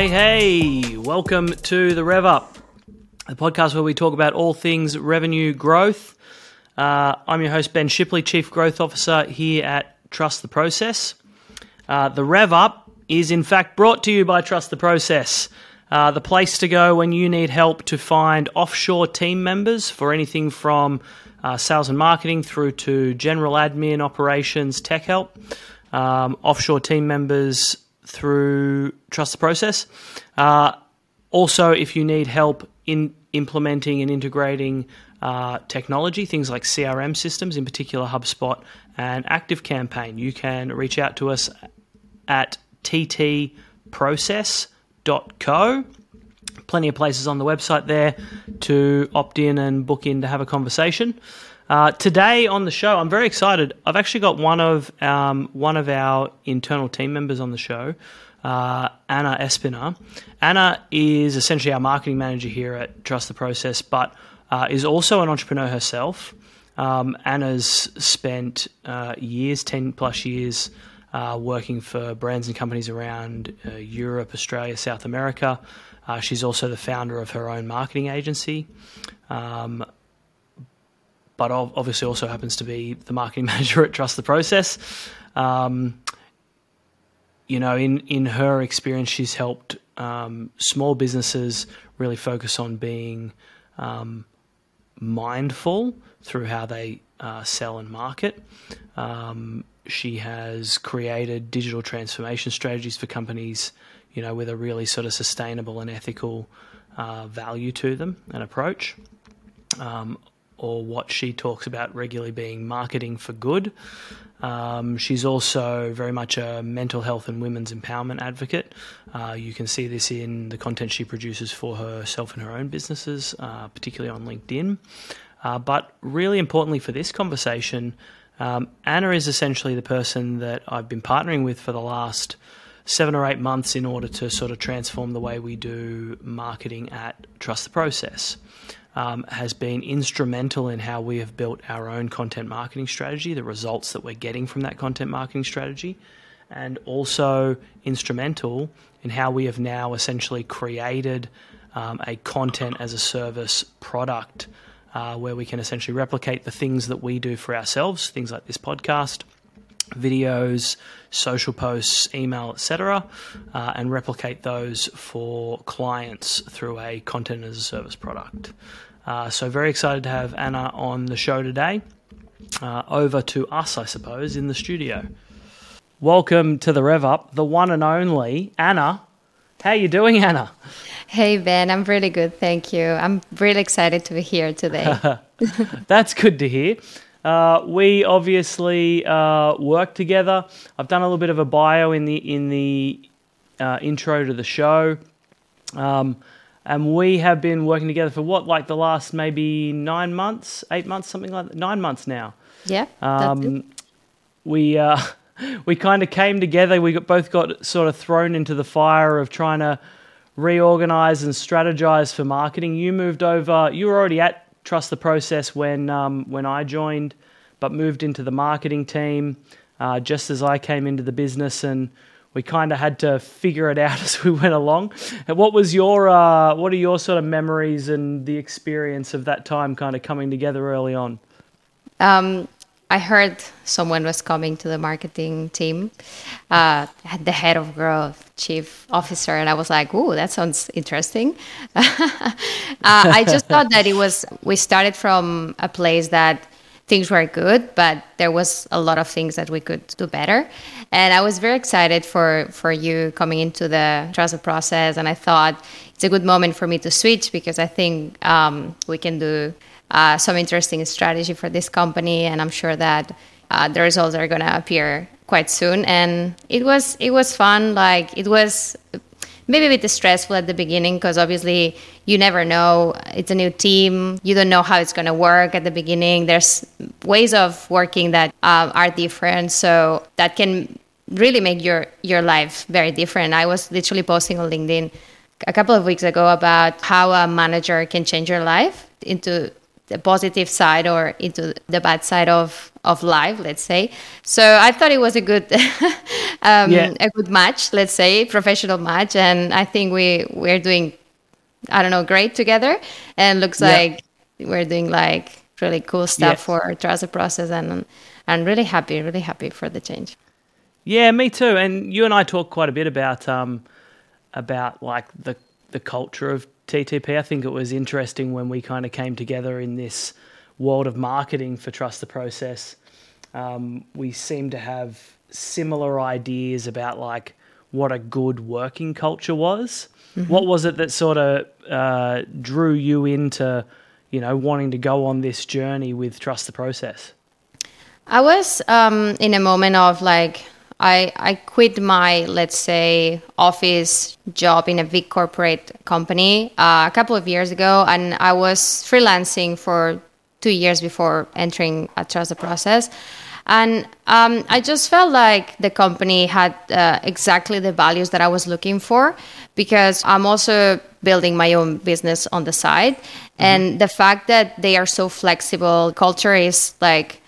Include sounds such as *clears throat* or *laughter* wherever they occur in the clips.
Hey, hey, welcome to the Rev Up, the podcast where we talk about all things revenue growth. Uh, I'm your host, Ben Shipley, Chief Growth Officer here at Trust the Process. Uh, the Rev Up is, in fact, brought to you by Trust the Process, uh, the place to go when you need help to find offshore team members for anything from uh, sales and marketing through to general admin, operations, tech help. Um, offshore team members through Trust the Process. Uh, also, if you need help in implementing and integrating uh, technology, things like CRM systems, in particular HubSpot and ActiveCampaign, you can reach out to us at ttprocess.co. Plenty of places on the website there to opt in and book in to have a conversation. Uh, today on the show, I'm very excited. I've actually got one of um, one of our internal team members on the show, uh, Anna Espina. Anna is essentially our marketing manager here at Trust the Process, but uh, is also an entrepreneur herself. Um, Anna's spent uh, years, ten plus years, uh, working for brands and companies around Europe, Australia, South America. she's also the founder of her own marketing agency. Um, but obviously also happens to be the marketing *laughs* manager at Trust the Process. Um, you know, in in her experience, she's helped um, small businesses really focus on being um, mindful through how they uh, sell and market. Um, she has created digital transformation strategies for companies, you know, with a really sort of sustainable and ethical uh, value to them and approach. Um, or what she talks about regularly being marketing for good. Um, she's also very much a mental health and women's empowerment advocate. Uh, you can see this in the content she produces for herself and her own businesses, uh, particularly on LinkedIn. Uh, but really importantly for this conversation, um, Anna is essentially the person that I've been partnering with for the last seven or eight months in order to sort of transform the way we do marketing at Trust the Process um, has been instrumental in how we have built our own content marketing strategy, the results that we're getting from that content marketing strategy, and also instrumental in how we have now essentially created um, a content as a service product uh, where we can essentially replicate the things that we do for ourselves, things like this podcast, videos, social posts, email, etc., uh, and replicate those for clients through a content as a service product. Uh, so, very excited to have Anna on the show today. Uh, over to us, I suppose, in the studio. Welcome to the Rev Up, the one and only Anna. How are you doing, Anna? Hey Ben, I'm really good, thank you. I'm really excited to be here today. *laughs* That's good to hear. Uh, we obviously uh, work together. I've done a little bit of a bio in the in the uh, intro to the show, um, and we have been working together for what, like the last maybe nine months, eight months, something like that. Nine months now. Yeah. Um, we uh, *laughs* we kind of came together. We got, both got sort of thrown into the fire of trying to reorganize and strategize for marketing. You moved over. You were already at trust the process when um, when I joined, but moved into the marketing team uh, just as I came into the business, and we kind of had to figure it out *laughs* as we went along. And what was your uh, what are your sort of memories and the experience of that time kind of coming together early on? Um, I heard someone was coming to the marketing team, uh, the head of growth, chief officer, and I was like, "Ooh, that sounds interesting." *laughs* uh, I just thought that it was. We started from a place that things were good, but there was a lot of things that we could do better, and I was very excited for for you coming into the trust process, and I thought it's a good moment for me to switch because I think um, we can do uh, some interesting strategy for this company, and I'm sure that uh, the results are going to appear quite soon. And it was it was fun. Like it was maybe a bit stressful at the beginning because obviously you never know. It's a new team. You don't know how it's going to work at the beginning. There's ways of working that uh, are different, so that can really make your your life very different. I was literally posting on LinkedIn a couple of weeks ago about how a manager can change your life into the positive side or into the bad side of of life let's say so i thought it was a good *laughs* um, yeah. a good match let's say professional match and i think we we're doing i don't know great together and looks yeah. like we're doing like really cool stuff yes. for trust the process and and really happy really happy for the change yeah me too and you and i talked quite a bit about um about like the the culture of TTP. I think it was interesting when we kind of came together in this world of marketing for Trust the Process. Um, we seem to have similar ideas about like what a good working culture was. Mm-hmm. What was it that sort of uh, drew you into, you know, wanting to go on this journey with Trust the Process? I was um, in a moment of like I, I quit my, let's say, office job in a big corporate company uh, a couple of years ago, and I was freelancing for two years before entering a trust the process. And um, I just felt like the company had uh, exactly the values that I was looking for because I'm also building my own business on the side. Mm-hmm. And the fact that they are so flexible, culture is like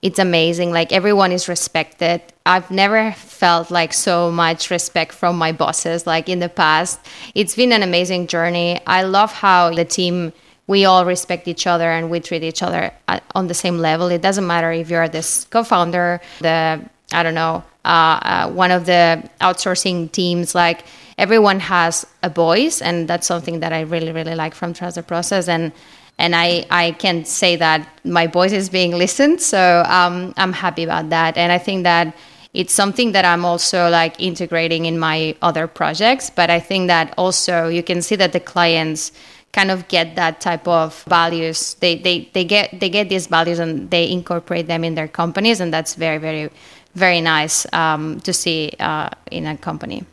it's amazing. Like everyone is respected. I've never felt like so much respect from my bosses like in the past. It's been an amazing journey. I love how the team we all respect each other and we treat each other on the same level. It doesn't matter if you're this co-founder, the I don't know, uh, uh, one of the outsourcing teams. Like everyone has a voice, and that's something that I really really like from Trust the Process and and I, I can say that my voice is being listened so um, i'm happy about that. And i think that it's something that i'm also like integrating in my other projects. But i think that also you can see that the clients kind of get that type of values. They, they, they get they get these values and they incorporate them in their companies and that's very very very nice um, to see uh, in a company.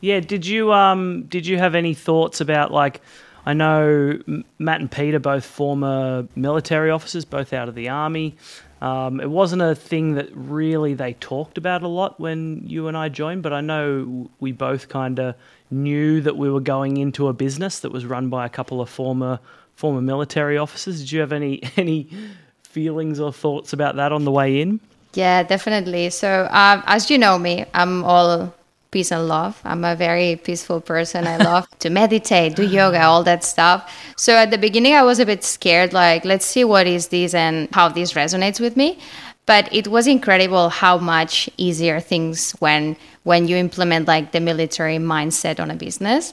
Yeah did you um did you have any thoughts about like I know Matt and Pete are both former military officers, both out of the army. Um, it wasn't a thing that really they talked about a lot when you and I joined, but I know we both kind of knew that we were going into a business that was run by a couple of former former military officers. Did you have any *laughs* any feelings or thoughts about that on the way in? Yeah, definitely. So, uh, as you know me, I'm all peace and love. I'm a very peaceful person. I love to meditate, do yoga, all that stuff. So at the beginning, I was a bit scared, like, let's see what is this and how this resonates with me. But it was incredible how much easier things when when you implement like the military mindset on a business.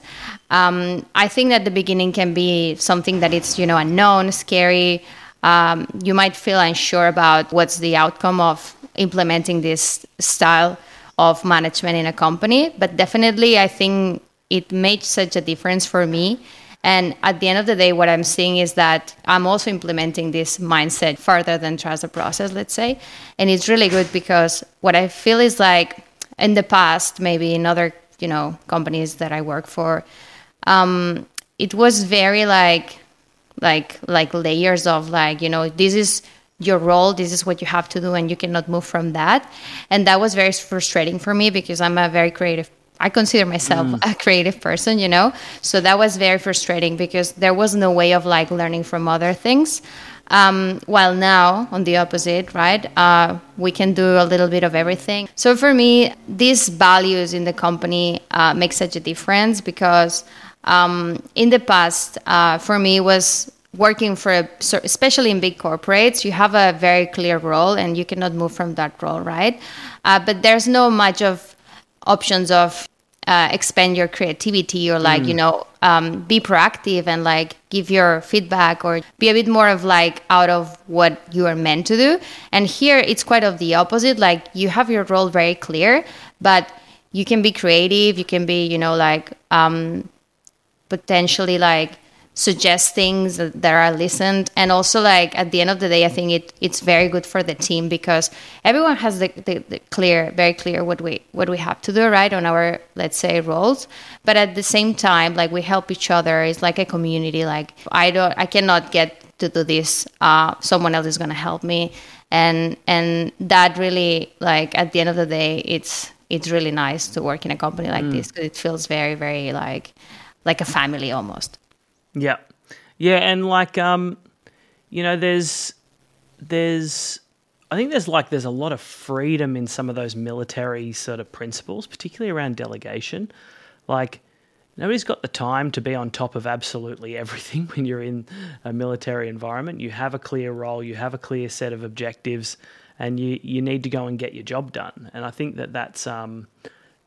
Um, I think that the beginning can be something that it's you know unknown, scary. Um, you might feel unsure about what's the outcome of implementing this style of management in a company. But definitely, I think it made such a difference for me. And at the end of the day, what I'm seeing is that I'm also implementing this mindset further than trust the process, let's say. And it's really good because what I feel is like in the past, maybe in other, you know, companies that I work for, um, it was very like, like, like layers of like, you know, this is your role this is what you have to do and you cannot move from that. And that was very frustrating for me because i'm a very creative i consider myself mm. a creative person you know? So that was very frustrating because there was no way of like learning from other things. Um, while now on the opposite right uh, we can do a little bit of everything. So for me these values in the company uh, make such a difference because um, in the past uh, for me was working for a, especially in big corporates you have a very clear role and you cannot move from that role right uh, but there's no much of options of uh, expand your creativity or like mm. you know um, be proactive and like give your feedback or be a bit more of like out of what you are meant to do and here it's quite of the opposite like you have your role very clear but you can be creative you can be you know like um, potentially like suggest things that, are listened. And also like at the end of the day i think it, it's very good for the team because everyone has the, the, the, clear very clear what we what we have to do right on our let's say roles. But at the same time like we help each other. It's like a community. Like i don't i cannot get to do this. Uh, someone else is going to help me. And and that really like at the end of the day it's it's really nice to work in a company like mm. this because it feels very very like like a family almost yeah. Yeah, and like um, you know, there's there's I think there's like there's a lot of freedom in some of those military sort of principles, particularly around delegation. Like nobody's got the time to be on top of absolutely everything *laughs* when you're in a military environment. You have a clear role, you have a clear set of objectives, and you you need to go and get your job done. And I think that that's um,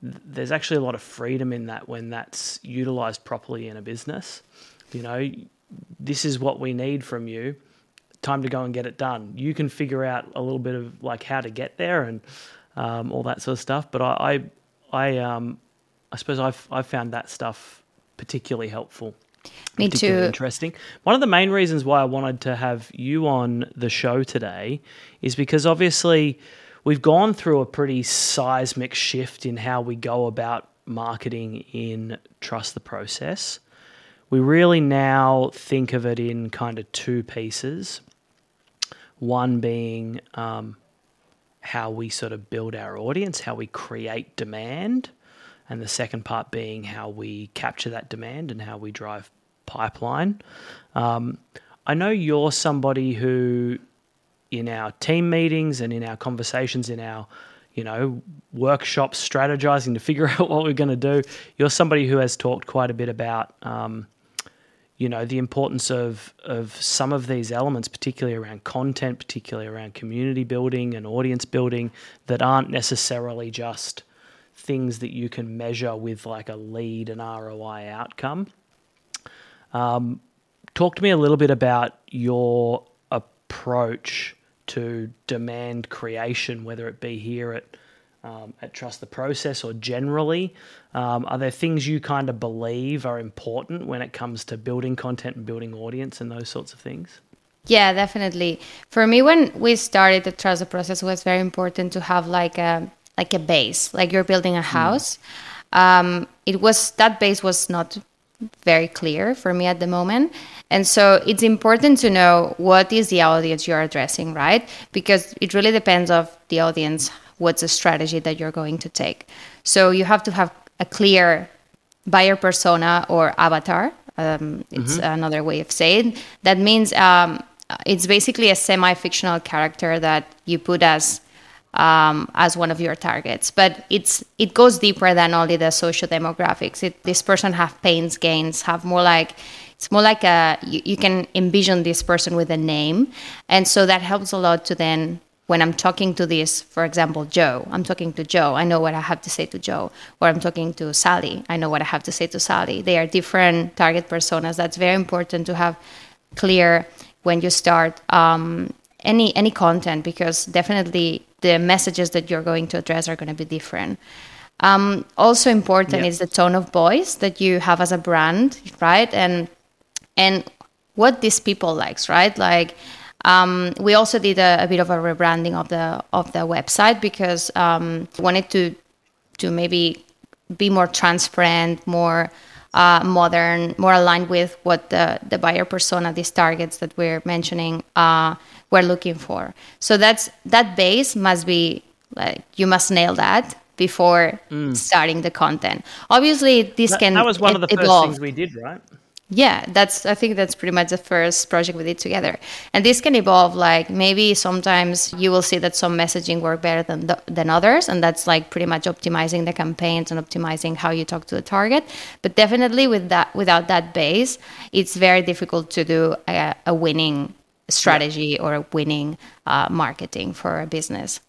there's actually a lot of freedom in that when that's utilized properly in a business. You know, this is what we need from you. Time to go and get it done. You can figure out a little bit of like how to get there and um, all that sort of stuff. But I, I, I, um, I suppose I've I've found that stuff particularly helpful. Me particularly too. Interesting. One of the main reasons why I wanted to have you on the show today is because obviously we've gone through a pretty seismic shift in how we go about marketing in Trust the Process. We really now think of it in kind of two pieces. One being um, how we sort of build our audience, how we create demand, and the second part being how we capture that demand and how we drive pipeline. Um, I know you're somebody who in our team meetings and in our conversations in our you know workshops strategizing to figure *laughs* out what we're going to do you're somebody who has talked quite a bit about um, you know the importance of of some of these elements particularly around content particularly around community building and audience building that aren't necessarily just things that you can measure with like a lead and ROI outcome. Um, talk to me a little bit about your approach to demand creation, whether it be here at um, at Trust the Process or generally? Um, are there things you kind of believe are important when it comes to building content and building audience and those sorts of things? Yeah, definitely. For me, when we started the Trust the Process, it was very important to have like a like a base, like you're building a house. Mm. Um, it was that base was not very clear for me at the moment. And so it's important to know what is the audience you're addressing, right? Because it really depends of the audience, what's the strategy that you're going to take. So you have to have a clear buyer persona or avatar. Um, it's mm-hmm. another way of saying. That means um, it's basically a semi-fictional character that you put as um, as one of your targets. But it's it goes deeper than only the social demographics. It, this person have pains, gains, have more like it's more like a you, you can envision this person with a name, and so that helps a lot to then when I'm talking to this, for example, Joe, I'm talking to Joe, I know what I have to say to Joe. Or I'm talking to Sally, I know what I have to say to Sally. They are different target personas. That's very important to have clear when you start um, any any content because definitely the messages that you're going to address are going to be different. Um, also important yeah. is the tone of voice that you have as a brand, right? And and what these people likes, right? Like um, we also did a, a, bit of a rebranding of the of the website because um, we wanted to to maybe be more transparent, more uh, modern, more aligned with what the the buyer persona, these targets that we're mentioning, uh, we're looking for. So that's that base must be like you must nail that before mm. starting the content. Obviously, this that, can that was one of the first evolve. things we did, right? Yeah, that's I think that's pretty much the first project we did together. And this can evolve like maybe sometimes you will see that some messaging work better than the, than others and that's like pretty much optimizing the campaigns and optimizing how you talk to the target. But definitely with that without that base, it's very difficult to do a, a winning strategy or a winning uh, marketing for a business.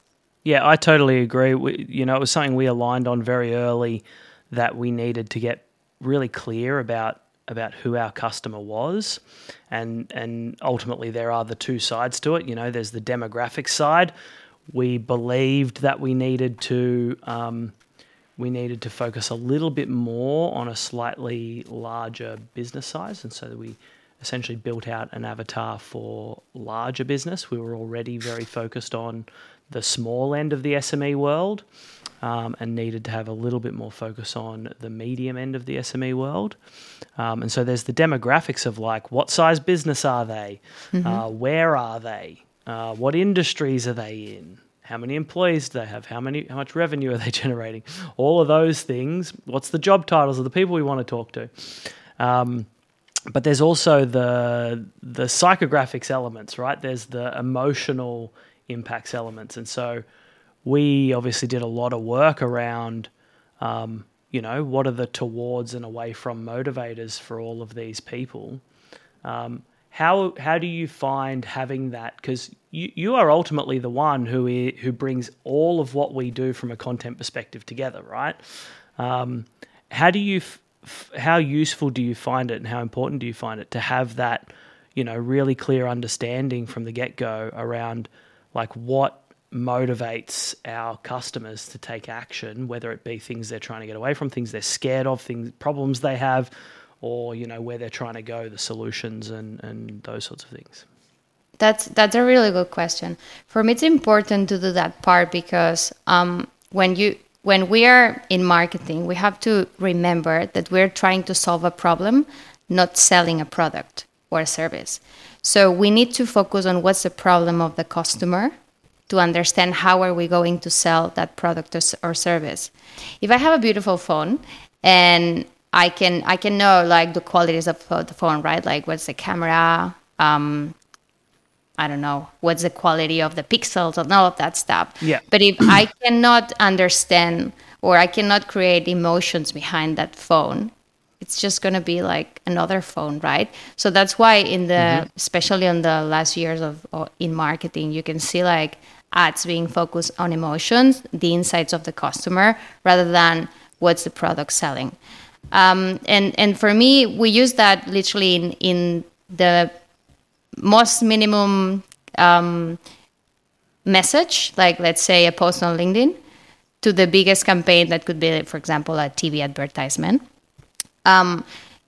Yeah, I totally agree. We, you know, it was something we aligned on very early that we needed to get really clear about about who our customer was, and and ultimately there are the two sides to it. You know, there's the demographic side. We believed that we needed to um, we needed to focus a little bit more on a slightly larger business size, and so we essentially built out an avatar for larger business. We were already very focused on the small end of the SME world um, and needed to have a little bit more focus on the medium end of the SME world. Um, and so there's the demographics of like what size business are they? Mm-hmm. Uh, where are they? Uh, what industries are they in? How many employees do they have? How many? How much revenue are they *laughs* generating? All of those things. What's the job titles of the people we want to talk to? Um, but there's also the the psychographics elements, right? There's the emotional impacts elements, and so we obviously did a lot of work around, um, you know, what are the towards and away from motivators for all of these people. Um, how how do you find having that? Because you, you are ultimately the one who who brings all of what we do from a content perspective together, right? Um, how do you f- how useful do you find it and how important do you find it to have that you know really clear understanding from the get-go around like what motivates our customers to take action whether it be things they're trying to get away from things they're scared of things problems they have or you know where they're trying to go the solutions and and those sorts of things that's that's a really good question for me it's important to do that part because um, when you when we are in marketing, we have to remember that we're trying to solve a problem, not selling a product or a service. So we need to focus on what's the problem of the customer to understand how are we going to sell that product or service. If I have a beautiful phone and I can I can know like the qualities of the phone, right? Like what's the camera, um, I don't know what's the quality of the pixels and all of that stuff. Yeah. But if I *clears throat* cannot understand or I cannot create emotions behind that phone, it's just going to be like another phone, right? So that's why in the mm-hmm. especially on the last years of, of in marketing, you can see like ads being focused on emotions, the insights of the customer, rather than what's the product selling. Um, and and for me, we use that literally in in the most minimum um, message, like let's say a post on LinkedIn, to the biggest campaign that could be, for example, a TV advertisement. Um,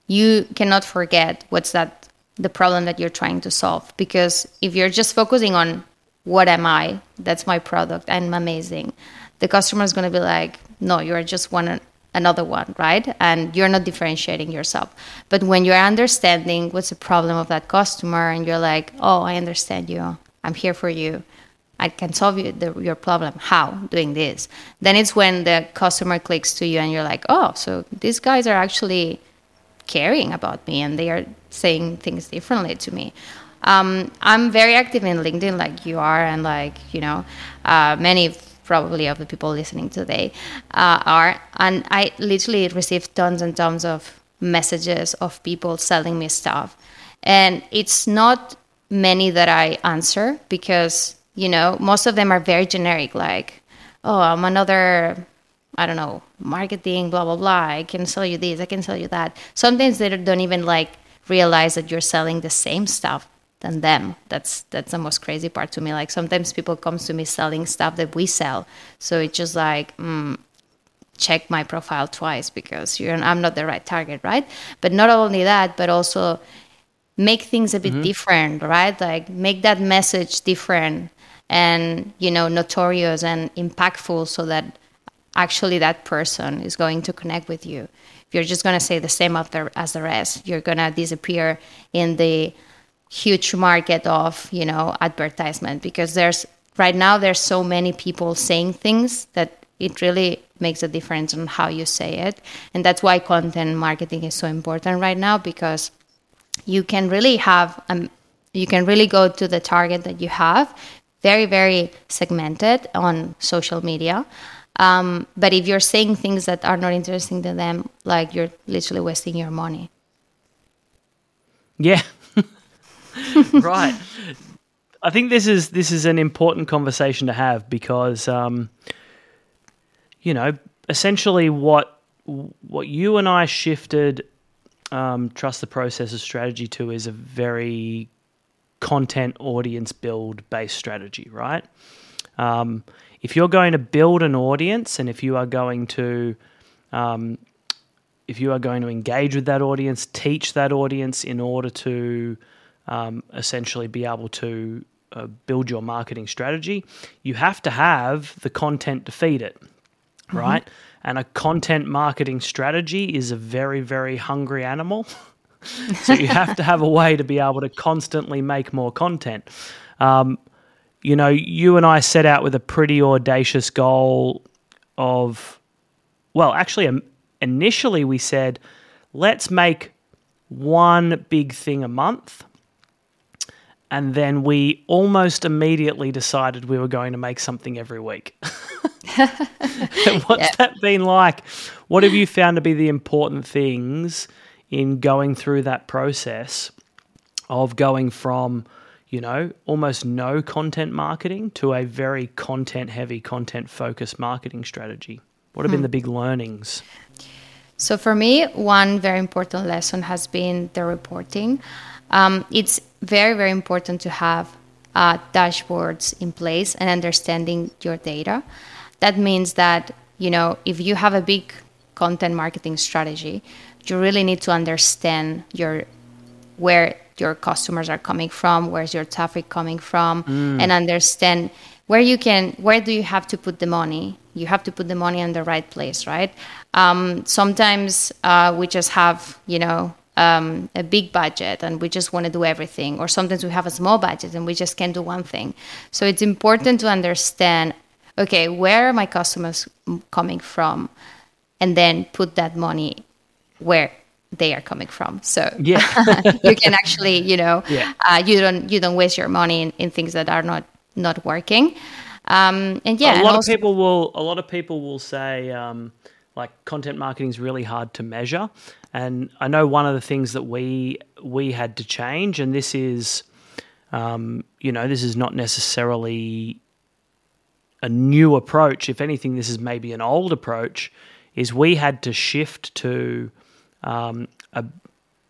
you cannot forget what's that the problem that you're trying to solve because if you're just focusing on what am I, that's my product, I'm amazing. The customer is going to be like, no, you're just one another one, right? And you're not differentiating yourself. But when you're understanding what's the problem of that customer and you're like, oh, I understand you, I'm here for you. I can solve you the, your problem. How? Doing this. Then it's when the customer clicks to you and you're like, oh, so these guys are actually caring about me and they are saying things differently to me. Um, I'm very active in LinkedIn, like you are, and like you know, uh, many probably of the people listening today uh, are. And I literally received tons and tons of messages of people selling me stuff. And it's not many that I answer because, you know, most of them are very generic, like, oh, I'm another, I don't know, marketing, blah, blah, blah. I can sell you this, I can sell you that. Sometimes they don't even like realize that you're selling the same stuff than them. That's that's the most crazy part to me. Like sometimes people comes to me selling stuff that we sell, so it's just like. Mm, check my profile twice because you're I'm not the right target, right? But not only that, but also make things a bit mm-hmm. different, right? Like make that message different and you know notorious and impactful so that actually that person is going to connect with you. If you're just going to say the same after as the rest, you're going to disappear in the huge market of you know advertisement because there's right now there's so many people saying things that it really makes a difference on how you say it. And that's why content marketing is so important right now because you can really have um, you can really go to the target that you have very very segmented on social media. Um, but if you're saying things that are not interesting to them like you're literally wasting your money. Yeah *laughs* right. I think this is this is an important conversation to have because, um, you know, essentially what what you and I shifted um, trust the processes strategy to is a very content audience build based strategy, right? Um, if you're going to build an audience and if you are going to um, if you are going to engage with that audience, teach that audience in order to um, essentially be able to uh, build your marketing strategy, you have to have the content to feed it, mm-hmm. right? And a content marketing strategy is a very, very hungry animal. *laughs* so you have to have a way to be able to constantly make more content. Um, you know, you and I set out with a pretty audacious goal of, well, actually, um, initially we said, let's make one big thing a month. And then we almost immediately decided we were going to make something every week. *laughs* *laughs* What's yeah. that been like? What have you found to be the important things in going through that process of going from, you know, almost no content marketing to a very content heavy, content focused marketing strategy? What have hmm. been the big learnings? So, for me, one very important lesson has been the reporting. Um, it's very, very important to have uh, dashboards in place and understanding your data. That means that, you know, if you have a big content marketing strategy, you really need to understand your where your customers are coming from, where's your traffic coming from, mm. and understand where you can where do you have to put the money you have to put the money in the right place right um, sometimes uh, we just have you know um, a big budget and we just want to do everything or sometimes we have a small budget and we just can't do one thing so it's important to understand okay where are my customers coming from and then put that money where they are coming from so yeah *laughs* you can actually you know yeah. uh, you don't you don't waste your money in, in things that are not not working. Um, and yeah, a lot also- of people will a lot of people will say um, like content marketing is really hard to measure, and I know one of the things that we we had to change, and this is, um, you know, this is not necessarily a new approach. If anything, this is maybe an old approach. Is we had to shift to um, a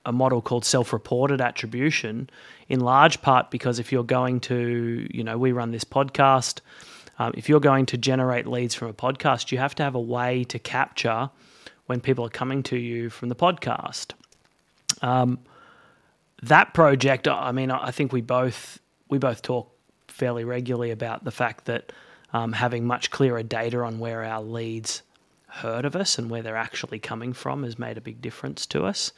a model called self-reported attribution in large part because if you're going to you know we run this podcast um, if you're going to generate leads from a podcast you have to have a way to capture when people are coming to you from the podcast um, that project i mean i think we both we both talk fairly regularly about the fact that um, having much clearer data on where our leads heard of us and where they're actually coming from has made a big difference to us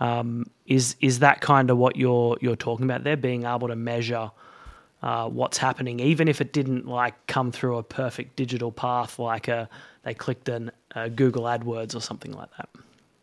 um, is is that kind of what you're you're talking about there? Being able to measure uh, what's happening, even if it didn't like come through a perfect digital path, like a they clicked in Google AdWords or something like that.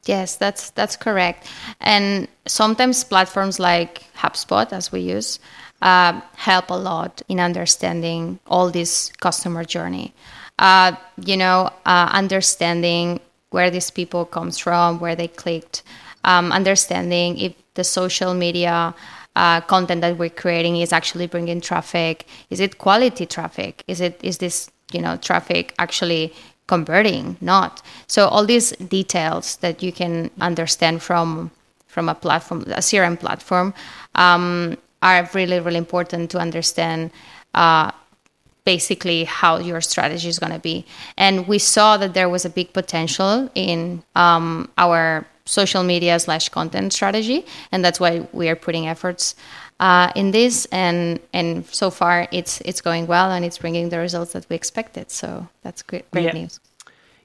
Yes, that's that's correct. And sometimes platforms like HubSpot, as we use, uh, help a lot in understanding all this customer journey. Uh, you know, uh, understanding where these people comes from, where they clicked, um, understanding if the social media uh, content that we're creating is actually bringing traffic. Is it quality traffic? Is it is this you know traffic actually converting? Not so all these details that you can understand from from a platform, a CRM platform, um, are really really important to understand. Uh, basically how your strategy is going to be and we saw that there was a big potential in um, our social media slash content strategy, and that's why we are putting efforts uh, in this. And and so far, it's it's going well, and it's bringing the results that we expected. So that's great, great yeah. news.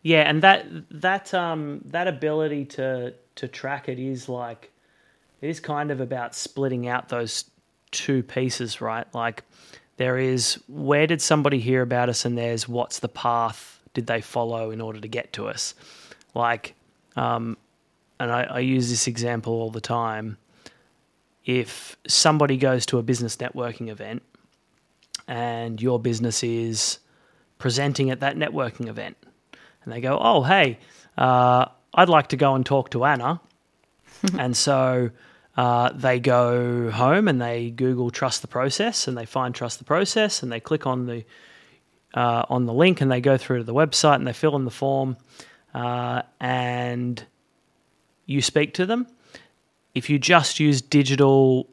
Yeah, and that that um that ability to to track it is like it is kind of about splitting out those two pieces, right? Like there is where did somebody hear about us, and there's what's the path did they follow in order to get to us. Like um, and I, I use this example all the time. If somebody goes to a business networking event and your business is presenting at that networking event, and they go, "Oh, hey, uh, I'd like to go and talk to Anna," *laughs* and so uh, they go home and they Google "trust the process" and they find "trust the process" and they click on the uh, on the link and they go through to the website and they fill in the form uh, and you speak to them. If you just use digital,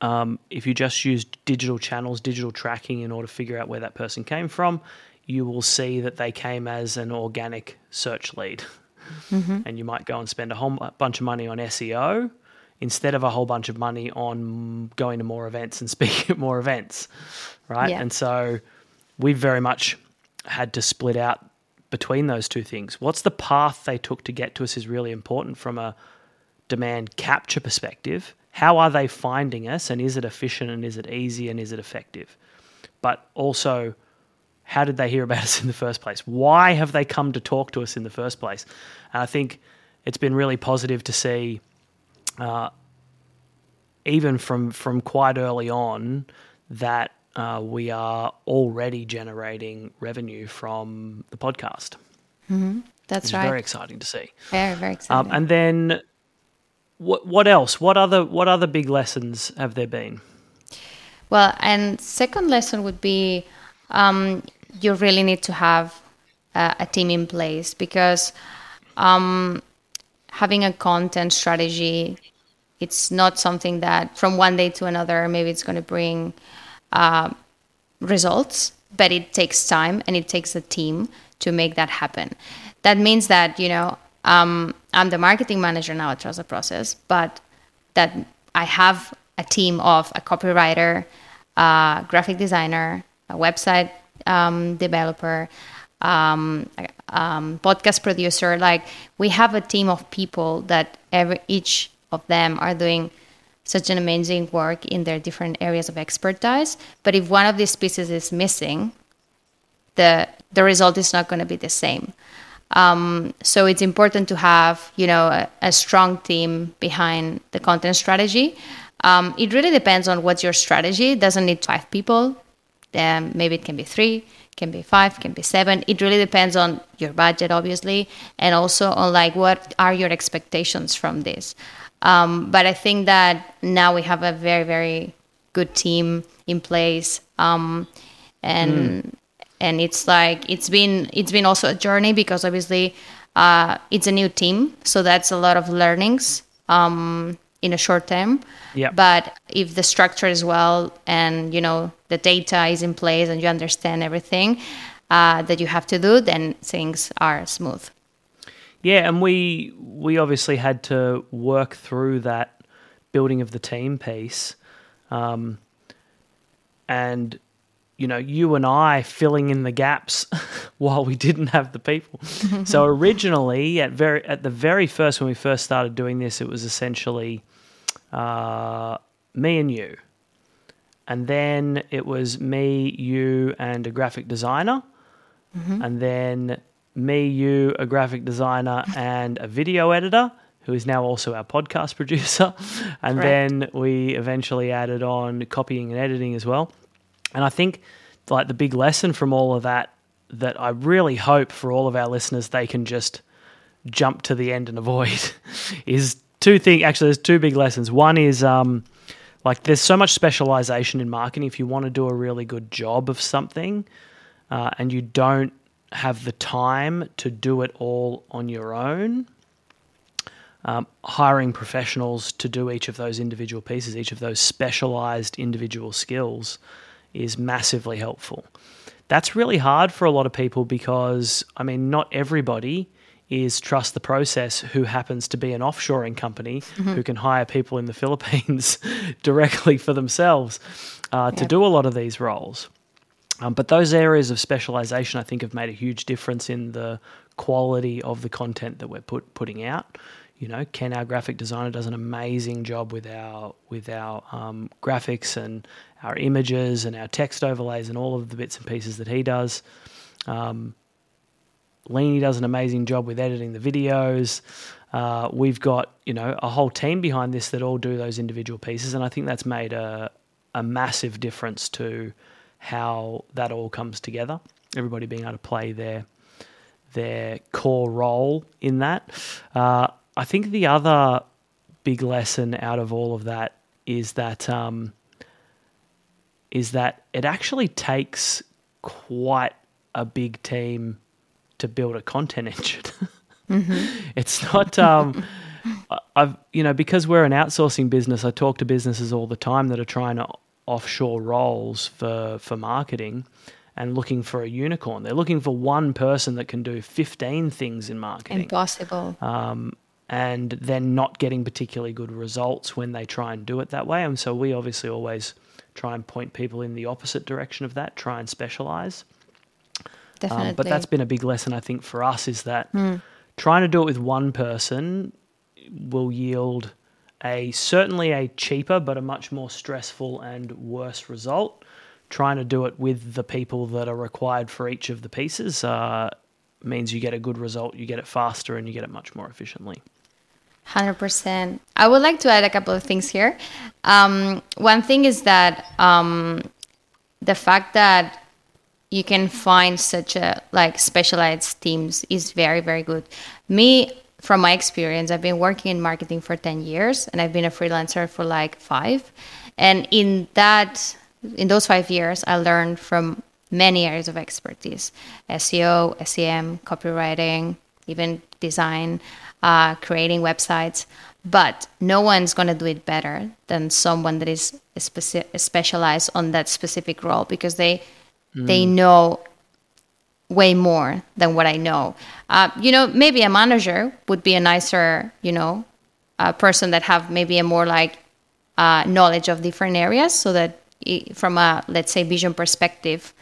um, if you just use digital channels, digital tracking in order to figure out where that person came from, you will see that they came as an organic search lead. Mm-hmm. And you might go and spend a whole bunch of money on SEO instead of a whole bunch of money on going to more events and *laughs* speaking at more events, right? Yeah. And so we very much had to split out between those two things. What's the path they took to get to us is really important from a demand capture perspective. How are they finding us and is it efficient and is it easy and is it effective? But also, how did they hear about *laughs* us in the first place? Why have they come to talk to us in the first place? And I think it's been really positive to see uh, even from from quite early on, that uh, we are already generating revenue from the podcast. That's right. very exciting to see. very, very Um, exciting. and then, what what else? What other what other big lessons have there been? Well, and second lesson would be um, you really need to have uh, a team in place because um, having a content strategy, it's not something that from one day to another maybe it's going to bring uh, results, but it takes time and it takes a team to make that happen. That means that you know um, I'm the marketing manager now at Trust the Process, but that I have a team of a copywriter, a graphic designer, a website um, developer, um, um, podcast producer. Like we have a team of people that every each of them are doing such an amazing work in their different areas of expertise. But if one of these pieces is missing, the the result is not going to be the same. Um, so it's important to have you know a, a strong team behind the content strategy. Um, it really depends on what's your strategy. It doesn't need five people. Then maybe it can be three, can be five, can be seven. It really depends on your budget, obviously, and also on like what are your expectations from this. Um, but I think that now we have a very very good team in place, um, and and it's like it's been it's been also a journey because obviously uh, it's a new team, so that's a lot of learnings um, in a short term. Yeah. But if the structure is well and you know the data is in place and you understand everything uh, that you have to do, then things are smooth. Yeah, and we we obviously had to work through that building of the team piece, um, and you know, you and I filling in the gaps *laughs* while we didn't have the people. *laughs* so originally, at very at the very first when we first started doing this, it was essentially uh, me and you, and then it was me, you, and a graphic designer, and then me, you, a graphic designer, and a video editor who is now also our podcast *laughs* producer. And then we eventually added on copying and editing as well. And I think like the big lesson from all of that that I really hope for all of our listeners they can just jump to the end and avoid *laughs* is two things actually there's two big lessons. One is um like there's so much specialization in marketing if you want to do a really good job of something uh, and you don't have the time to do it all on your own um, hiring professionals to do each of those individual pieces, each of those specialized individual skills, is massively helpful. That's really hard for a lot of people because, I mean, not everybody is Trust the Process who happens to be an offshoring company who can hire people in the Philippines *laughs* directly for themselves uh, to Yep. do a lot of these roles. Um, but those areas of specialization, I think, have made a huge difference in the quality of the content that we're put, putting out. You know, Ken, our graphic designer, does an amazing job with our with our um, graphics and our images and our text overlays and all of the bits and pieces that he does. Um, Leany does an amazing job with editing the videos. Uh, we've got you know a whole team behind this that all do those individual pieces, and I think that's made a a massive difference to how that all comes together. Everybody being able to play their their core role in that. Uh, I think the other big lesson out of all of that is that um, is that it actually takes quite a big team to build a content *laughs* engine. It's not. Um, *laughs* I've you know because we're an outsourcing business. I talk to businesses all the time that are trying to offshore roles for for marketing and looking for a unicorn. They're looking for one person that can do fifteen things in marketing Impossible. and then not getting particularly good results when they try and do it that way. And so we obviously always try and point people in the opposite direction of that, try and specialize. Definitely. Um, but that's been a big lesson, I think, for us is that trying to do it with one person will yield a certainly a cheaper but a much more stressful and worse result. Trying to do it with the people that are required for each of the pieces uh, means you get a good result, you get it faster, and you get it much more efficiently. 100%. I would like to add a couple of things here. Um, one thing is that um, the fact that you can find such a like specialized teams is very very good me from my experience i've been working in marketing for 10 years and i've been a freelancer for like five. And in that in those five years i learned from many areas of expertise. Seo sem copywriting even design uh, creating websites. But no one's going to do it better than someone that is speci- specialized on that specific role because they mm. they know way more than what I know. Uh, you know, maybe a manager would be a nicer, you know, person that have maybe a more like uh, knowledge of different areas, so that it, from a let's say vision perspective,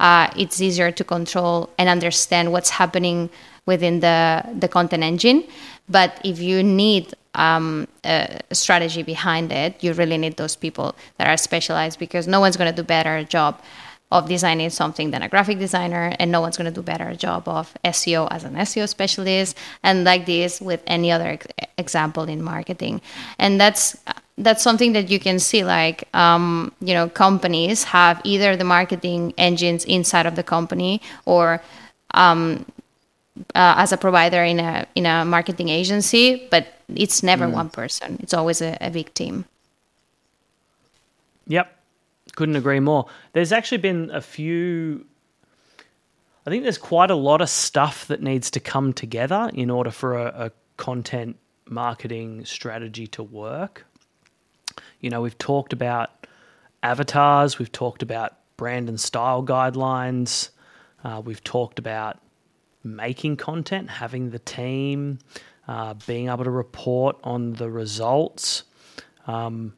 uh, it's easier to control and understand what's happening within the the content engine. But if you need um, a strategy behind it, you really need those people that are specialized because no one's going to do better job of designing something than a graphic designer, and no one's going to do better job of SEO as an SEO specialist, and like this with any other example in marketing, and that's that's something that you can see like um, you know companies have either the marketing engines inside of the company or um, uh, as a provider in a in a marketing agency, but it's never mm. one person. It's always a, a big team. Yep, couldn't agree more. There's actually been a few. I think there's quite a lot of stuff that needs to come together in order for a, a content marketing strategy to work. You know, we've talked about avatars, we've talked about brand and style guidelines, uh, we've talked about making content, having the team, uh, being able to report on the results. Um,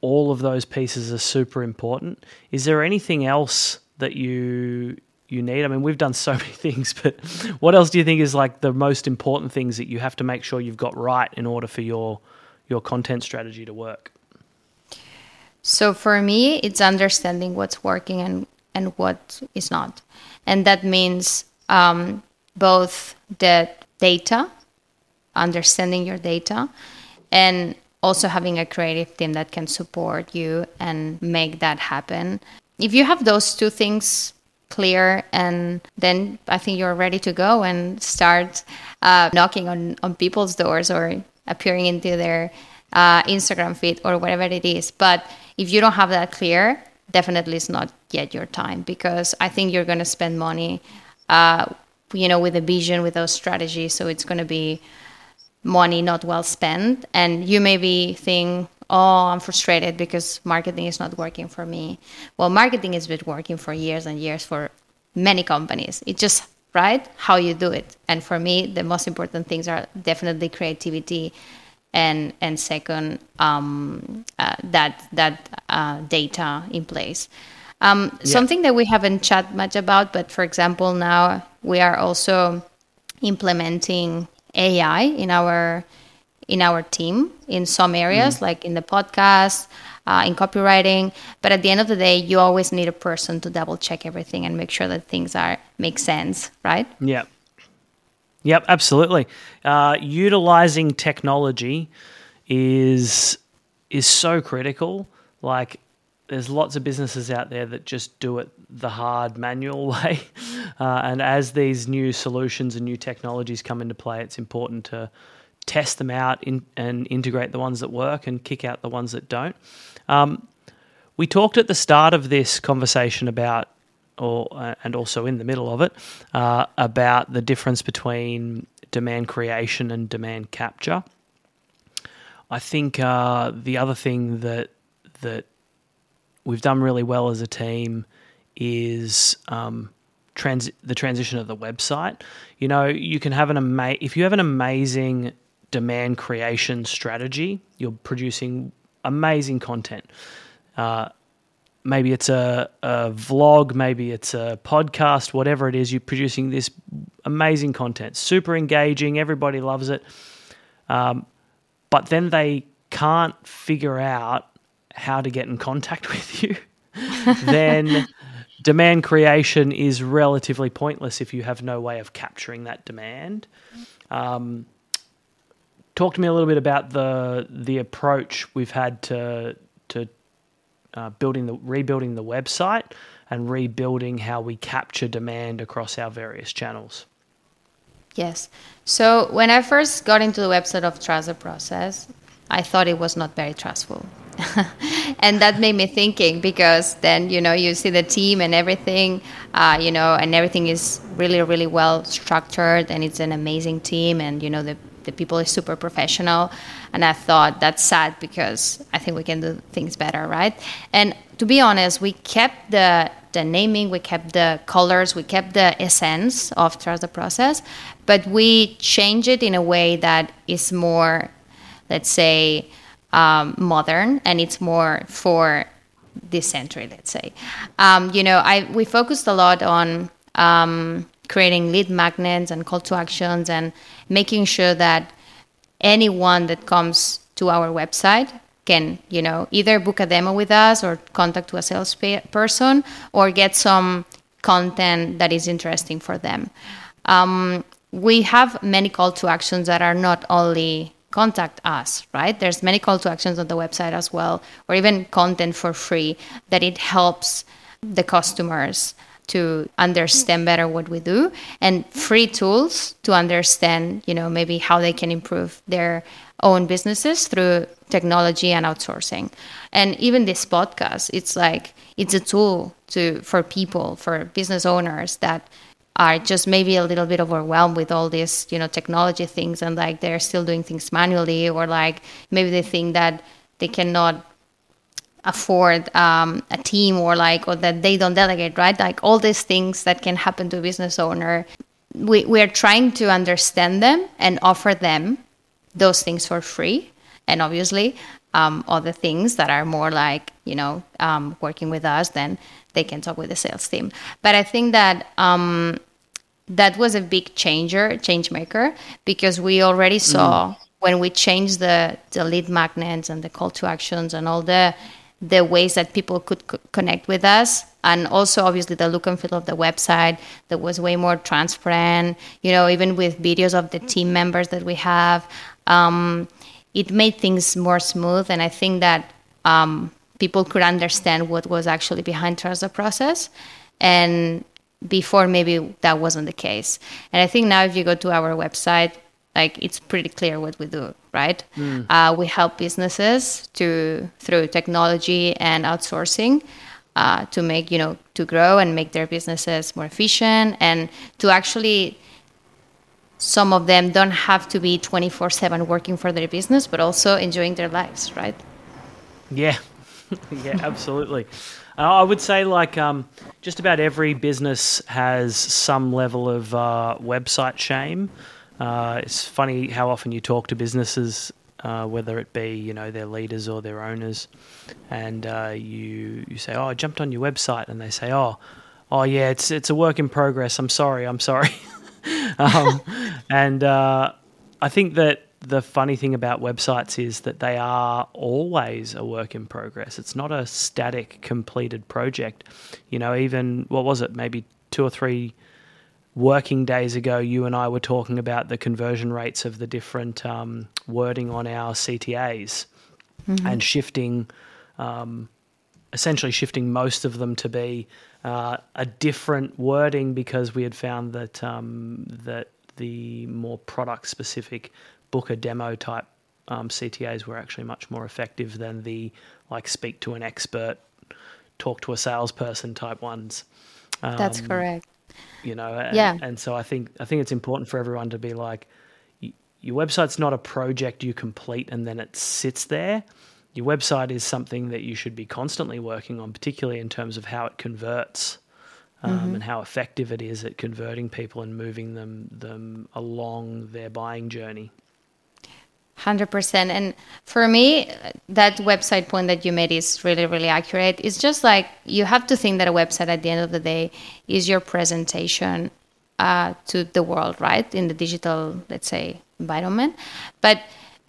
all of those pieces are super important. Is there anything else that you you need? I mean, we've done so *laughs* many things, but what else do you think is like the most important things that you have to make sure you've got right in order for your your content strategy to work? So for me, it's understanding what's working and and what is not, and that means um, both the data, understanding your data, and also having a creative team that can support you and make that happen. If you have those two things clear and then I think you're ready to go and start uh, knocking on, on people's doors or appearing into their uh, Instagram feed or whatever it is. But if you don't have that clear, definitely it's not yet your time because I think you're going to spend money, uh, you know, with a vision, with strategies. So it's going to be money not well spent. And you maybe think oh i'm frustrated because marketing is not working for me. Well marketing has been working for years and years for many companies. It's just right how you do it. And for me the most important things are definitely creativity and and second um, uh, that that uh, data in place. Um, yeah. something that we haven't chat much about but for example now we are also implementing AI in our in our team in some areas, mm. like in the podcast, uh, in copywriting. But at the end of the day, you always need a person to double check everything and make sure that things are make sense, right? Yeah. Yep, absolutely. Uh, utilizing technology is is so critical. Like there's lots of businesses out there that just do it the hard manual *laughs* way. Uh, and as these new solutions and new technologies come into play, it's important to test them out in, and integrate the ones that work and kick out the ones that don't. Um, we talked at the start of this conversation about, or uh, and also in the middle of it, uh, about the difference between demand creation and demand capture. I think uh, the other thing that that we've done really well as a team is um, trans- the transition of the website. You know, you can have an ama- if you have an amazing demand creation strategy, you're producing amazing content. Uh, maybe it's a, a vlog, maybe it's a podcast, whatever it is, you're producing this amazing content, super engaging, everybody loves it. Um, but then they can't figure out how to get in contact *laughs* with you, then demand creation is relatively pointless if you have no way of capturing that demand. Um, talk to me a little bit about the the approach we've had to to uh, building the rebuilding the website and rebuilding how we capture demand across our various channels. Yes. So when I first got into the website of Trust Process, I thought it was not very trustful. *laughs* and that made me thinking because then you know you see the team and everything uh, you know and everything is really really well structured and it's an amazing team and you know the, the people are super professional. And i thought that's sad because i think we can do things better right? And to be honest we kept the the naming we kept the colors we kept the essence of trust the process but we changed it in a way that is more let's say um, modern and it's more for this century let's say. Um, you know i we focused a lot on um, creating lead magnets and call to actions and making sure that anyone that comes to our website can you know either book a demo with us or contact to a salesperson or get some content that is interesting for them. Um, we have many call to actions that are not only contact us right? There's many call to actions on the website as well or even content for free that it helps the customers to understand better what we do and free tools to understand you know maybe how they can improve their own businesses through technology and outsourcing. And even this podcast it's like it's a tool to for people for business owners that are just maybe a little bit overwhelmed with all these you know technology things and like they're still doing things manually or like maybe they think that they cannot afford um, a team or like or that they don't delegate right? Like all these things that can happen to a business owner we, we are trying to understand them and offer them those things for free. And obviously um, other things that are more like you know um, working with us then they can talk with the sales team. But i think that um, that was a big changer, change maker, because we already saw mm. when we changed the, the lead magnets and the call to actions and all the the ways that people could co- connect with us and also obviously the look and feel of the website that was way more transparent you know even with videos of the team members that we have um, it made things more smooth and i think that um, people could understand what was actually behind trust the process and before maybe that wasn't the case. And i think now if you go to our website like it's pretty clear what we do right? Mm. uh, we help businesses to through technology and outsourcing uh, to make you know to grow and make their businesses more efficient and to actually some of them don't have to be 24 7 working for their business but also enjoying their lives right? Yeah. *laughs* Yeah absolutely. I would say like um, just about every business has some level of uh, website shame. Uh, it's funny how often you talk to businesses, uh, whether it be you know their leaders or their owners, and uh, you you say, "Oh, I jumped on your website," and they say, "Oh, oh yeah, it's it's a work in progress. I'm sorry, I'm sorry." *laughs* um, and uh, I think that the funny thing about websites is that they are always a work in progress. It's not a static, completed project. You know, even what was it, maybe two or three working days ago, you and I were talking about the conversion rates of the different um, wording on our CTAs mm-hmm. and shifting, um, essentially shifting most of them to be uh, a different wording because we had found that um, that the more product specific book a demo type um, CTAs were actually much more effective than the like speak to an expert, talk to a salesperson type ones. Um, That's correct. You know, and, yeah. And so I think I think it's important for everyone to be like, your website's not a project you complete and then it sits there. Your website is something that you should be constantly working on, particularly in terms of how it converts. Um, mm-hmm. and how effective it is at converting people and moving them them along their buying journey. 100% and for me that website point that you made is really really accurate. It's just like you have to think that a website at the end of the day is your presentation uh, to the world right? In the digital let's say environment. But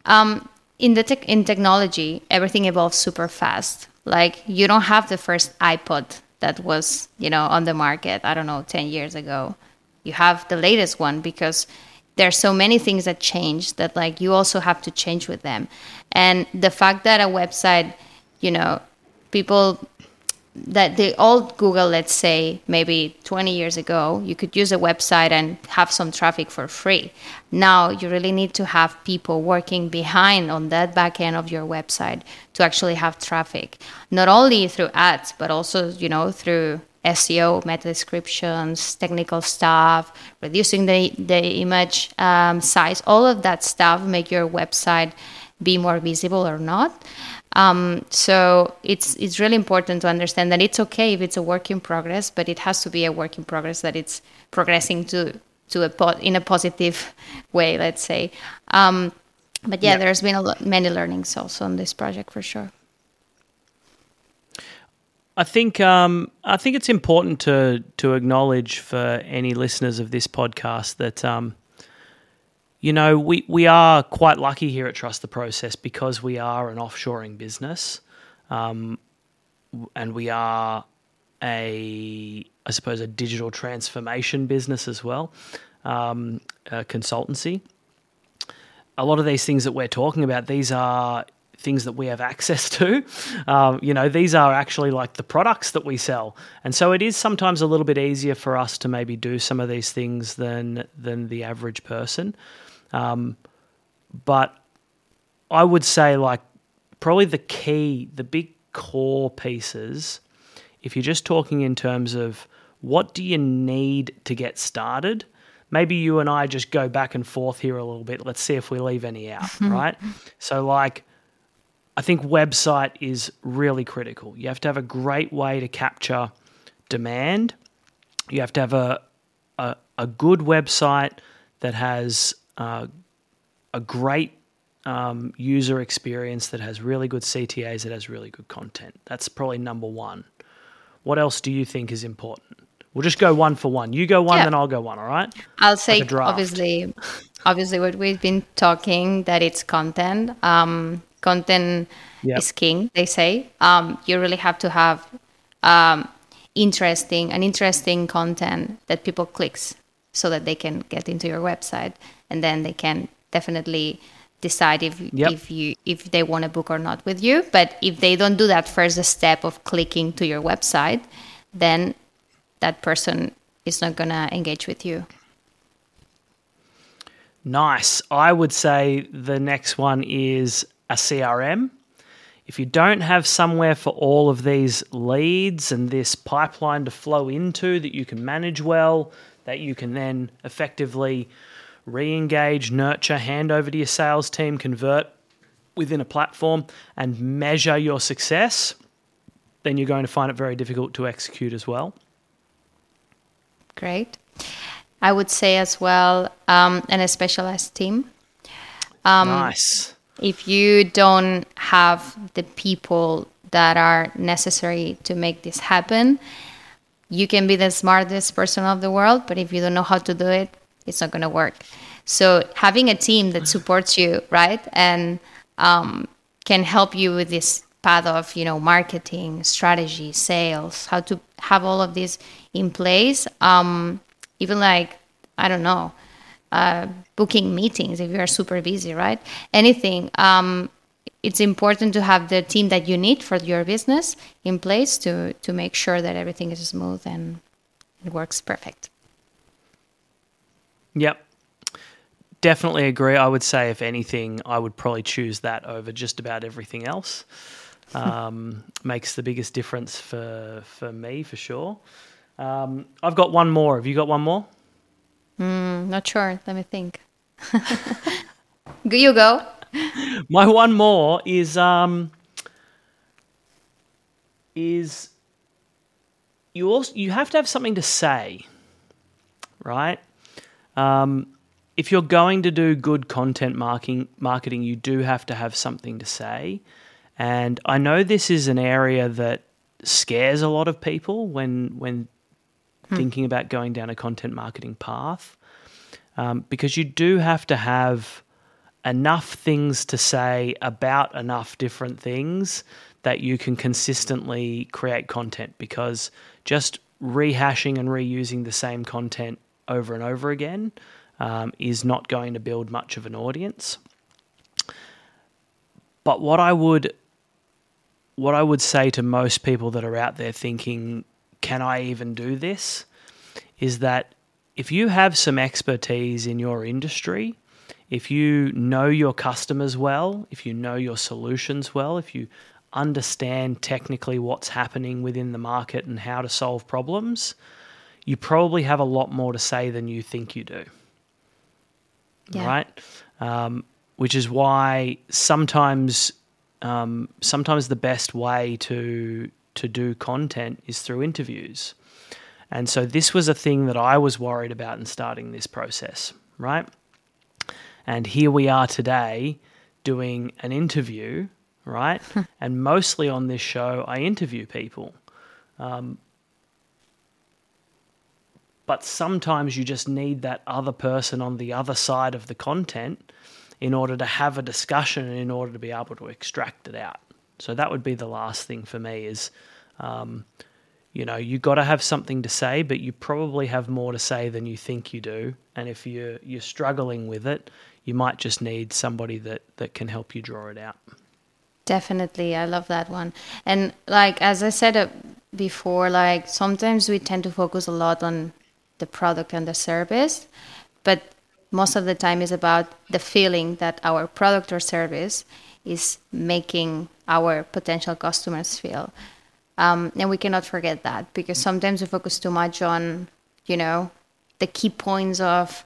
um, in the tech in technology everything evolves super fast. Like you don't have the first ipod that was you know on the market i don't know 10 years ago. You have the latest one because there are so many things that change that like you also have to change with them. And the fact that a website you know people that the old Google, let's say maybe 20 years ago, you could use a website and have some traffic for free. Now you really need to have people working behind on that back end of your website to actually have traffic, not only through ads, but also, you know, through SEO, meta descriptions, technical stuff, reducing the, the image um, size, all of that stuff make your website be more visible or not. Um, so it's it's really important to understand that it's okay if it's a work in progress, but it has to be a work in progress that it's progressing to to a po- in a positive way, let's say. Um, but yeah, yeah, there's been a lot, many learnings also on this project for sure. I think um, I think it's important to to acknowledge for any listeners of this podcast that um, you know, we, we are quite lucky here at Trust the Process because we are an offshoring business. Um, and we are a, I suppose, a digital transformation business as well, um, consultancy. A lot of these things that we're talking about, these are things that we have access to. *laughs* Um, you know, these are actually like the products that we sell, and so it is sometimes a little bit easier for us to maybe do some of these things than than the average person. Um, but I would say, like, probably the key, the big core pieces, if you're just talking in terms of what do you need to get started, maybe you and I just go back and forth here a little bit. Let's see if we leave any out, *laughs* right? So, like, I think website is really critical. You have to have a great way to capture demand. You have to have a, a, a good website that has uh, a great um, user experience that has really good CTAs, that has really good content. That's probably number one. What else do you think is important? We'll just go one for one. You go one, yeah. then I'll go one. All right? I'll say like obviously, obviously, what we've been talking that it's content. Um, content yep. is king. They say um, you really have to have um, interesting and interesting content that people clicks so that they can get into your website and then they can definitely decide if yep. if you if they want to book or not with you. But if they don't do that first step of clicking to your website then that person is not going to engage with you. Nice. I would say the next one is a crm if you don't have somewhere for all of these leads and this pipeline to flow into that you can manage well that you can then effectively re engage, nurture, hand over to your sales team, convert within a platform, and measure your success, then you're going to find it very difficult to execute as well. Great. I would say as well, um, and a specialized team. Um, nice. If you don't have the people that are necessary to make this happen, you can be the smartest person of the world, but if you don't know how to do it, it's not going to work. So having a team that supports you, right, and um, can help you with this path of you know marketing, strategy, sales, how to have all of this in place. Um, even like I don't know, uh, booking meetings if you are super busy, right? Anything. Um, it's important to have the team that you need for your business in place to to make sure that everything is smooth and it works perfect. Yep. Definitely agree. I would say, if anything, I would probably choose that over just about everything else. Um, *laughs* makes the biggest difference for for me for sure. Um, I've got one more. Have you got one more? Mm, not sure. Let me think. *laughs* you go. *laughs* My one more is um is you also you have to have something to say, right? Um, if you're going to do good content marketing, marketing, you do have to have something to say. And I know this is an area that scares a lot of people when when hmm. thinking about going down a content marketing path, um, because you do have to have enough things to say about enough different things that you can consistently create content. Because just rehashing and reusing the same content over and over again um, is not going to build much of an audience. But what I would what I would say to most people that are out there thinking, can I even do this? Is that if you have some expertise in your industry, if you know your customers well, if you know your solutions well, if you understand technically what's happening within the market and how to solve problems, you probably have a lot more to say than you think you do. Yeah. Right? Um, which is why sometimes um, sometimes the best way to to do content is through interviews. And so this was a thing that I was worried about in starting this process, right? And here we are today doing an interview, right? *laughs* and mostly on this show, I interview people. Um, but sometimes you just need that other person on the other side of the content in order to have a discussion and in order to be able to extract it out. So that would be the last thing for me is, um, you know, you got to have something to say, but you probably have more to say than you think you do. And if you're you're struggling with it, you might just need somebody that that can help you draw it out. Definitely, I love that one. And like as I said uh, before, like sometimes we tend to focus a lot on the product and the service, but most of the time is about the feeling that our product or service is making our potential customers feel. Um, and we cannot forget that because sometimes we focus too much on, you know, the key points of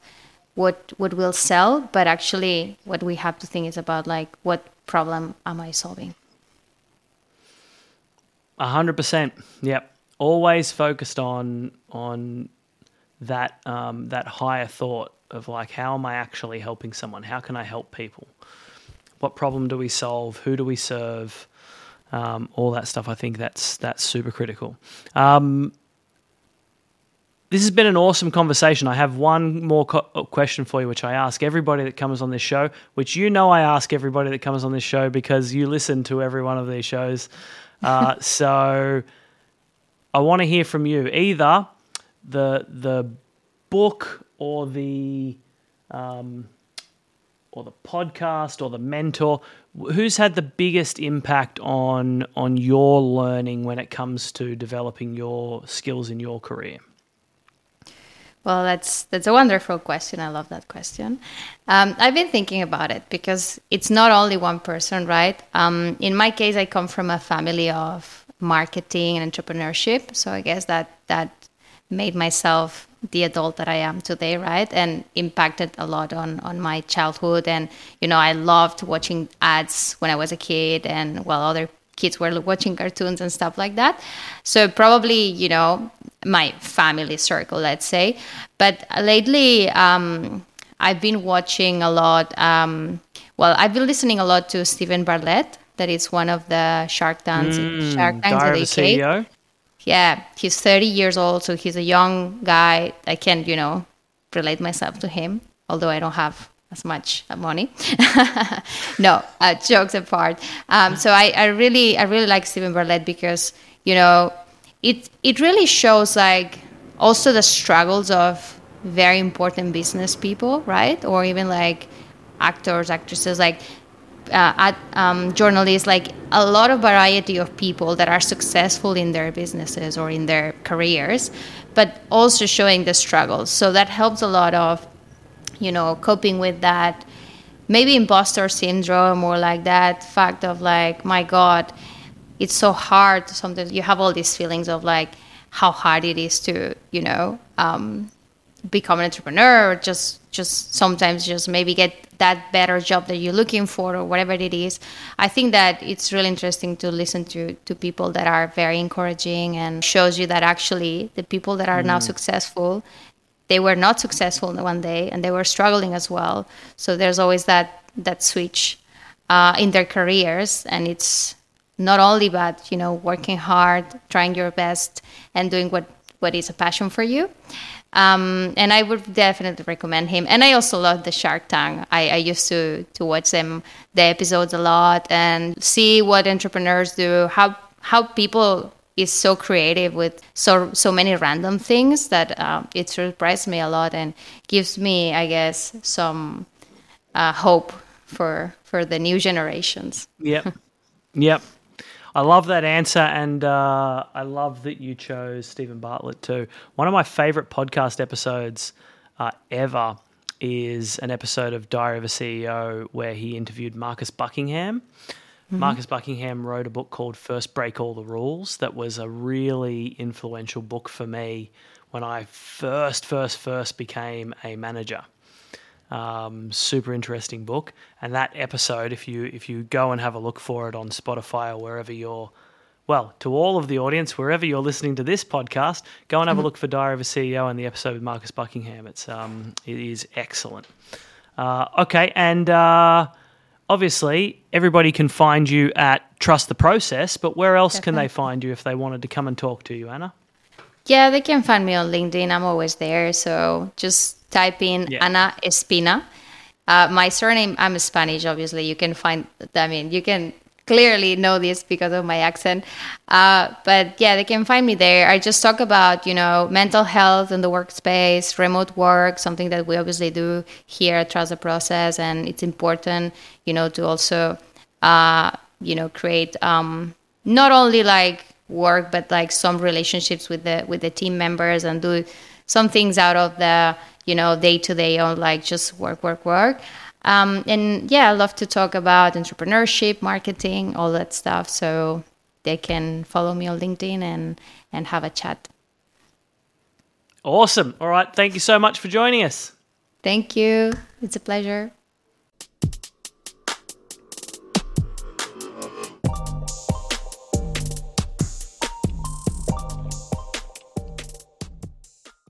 what what we'll sell, but actually what we have to think is about like what problem am I solving? A hundred percent. Yep. Always focused on on that um, that higher thought of like how am I actually helping someone? How can I help people? What problem do we solve? Who do we serve? Um, all that stuff. I think that's that's super critical. Um, this has been an awesome conversation. I have one more co- uh, question for you, which I ask everybody that comes on this show, which you know I ask everybody that comes on this show because you listen to every one of these shows. Uh, *laughs* so I want to hear from you. Either the the book or the um, or the podcast or the mentor who's had the biggest impact on on your learning when it comes to developing your skills in your career? Well that's that's a wonderful question. I love that question. Um, i've been thinking about it because it's not only one person right? Um, in my case i come from a family of marketing and entrepreneurship. So i guess that that made myself the adult that I am today, right? And impacted a lot on on my childhood. And you know, I loved watching ads when I was a kid, and while other kids were watching cartoons and stuff like that. So probably, you know, my family circle, let's say. But lately, um, I've been watching a lot. Um, well, I've been listening a lot to Steven Bartlett. That is one of the Shark Tanks. Mm, Shark Tanks CEO yeah, he's 30 years old, so he's a young guy. I can, you know, relate myself to him, although I don't have as much money. *laughs* no, uh, jokes apart. Um, so I, I really, I really like Steven Bartlett because you know, it it really shows like also the struggles of very important business people, right? Or even like actors, actresses, like uh, at um, journalists like a lot of variety of people that are successful in their businesses or in their careers but also showing the struggles. So that helps a lot of you know coping with that. Maybe imposter syndrome or like that fact of like my god it's so hard sometimes you have all these feelings of like how hard it is to you know um, become an entrepreneur or just just sometimes just maybe get that better job that you're looking for or whatever it is i think that it's really interesting to listen to to people that are very encouraging and shows you that actually the people that are mm. now successful they were not successful one day and they were struggling as well so there's always that that switch uh, in their careers and it's not only about you know working hard trying your best and doing what what is a passion for you um, and I would definitely recommend him. And I also love the Shark Tank. I, I used to to watch them the episodes a lot and see what entrepreneurs do, how how people is so creative with so so many random things that uh, it surprised me a lot and gives me, I guess, some uh, hope for for the new generations. Yep, yep. I love that answer, and uh, I love that you chose Steven Bartlett too. One of my favorite podcast episodes uh, ever is an episode of Diary of a CEO where he interviewed Marcus Buckingham. Mm-hmm. Marcus Buckingham wrote a book called First Break All the Rules that was a really influential book for me when I first, first, first became a manager. Um, super interesting book, and that episode, if you if you go and have a look for it on Spotify or wherever you're, well, to all of the audience, wherever you're listening to this podcast, go and have mm-hmm. a look for Diary of a CEO and the episode with Marcus Buckingham. It's um, it is excellent. Uh, okay, and uh, obviously everybody can find you at Trust the Process, but where else Definitely. can they find you if they wanted to come and talk to you, Anna? Yeah, they can find me on LinkedIn. I'm always there. So just type in yeah. Anna Espina. Uh, my surname, I'm Spanish, obviously. You can find, I mean, you can clearly know this because of my accent. Uh, but yeah, they can find me there. I just talk about, you know, mental health in the workspace, remote work, something that we obviously do here at Trust the Process. And it's important, you know, to also, uh, you know, create um, not only like work, but like some relationships with the with the team members and do some things out of the, you know, day to day on like just work, work, work. Um, and yeah, I love to talk about entrepreneurship, marketing, all that stuff. So they can follow me on LinkedIn and and have a chat. Awesome. All right. Thank you so much for joining us. Thank you. It's a pleasure.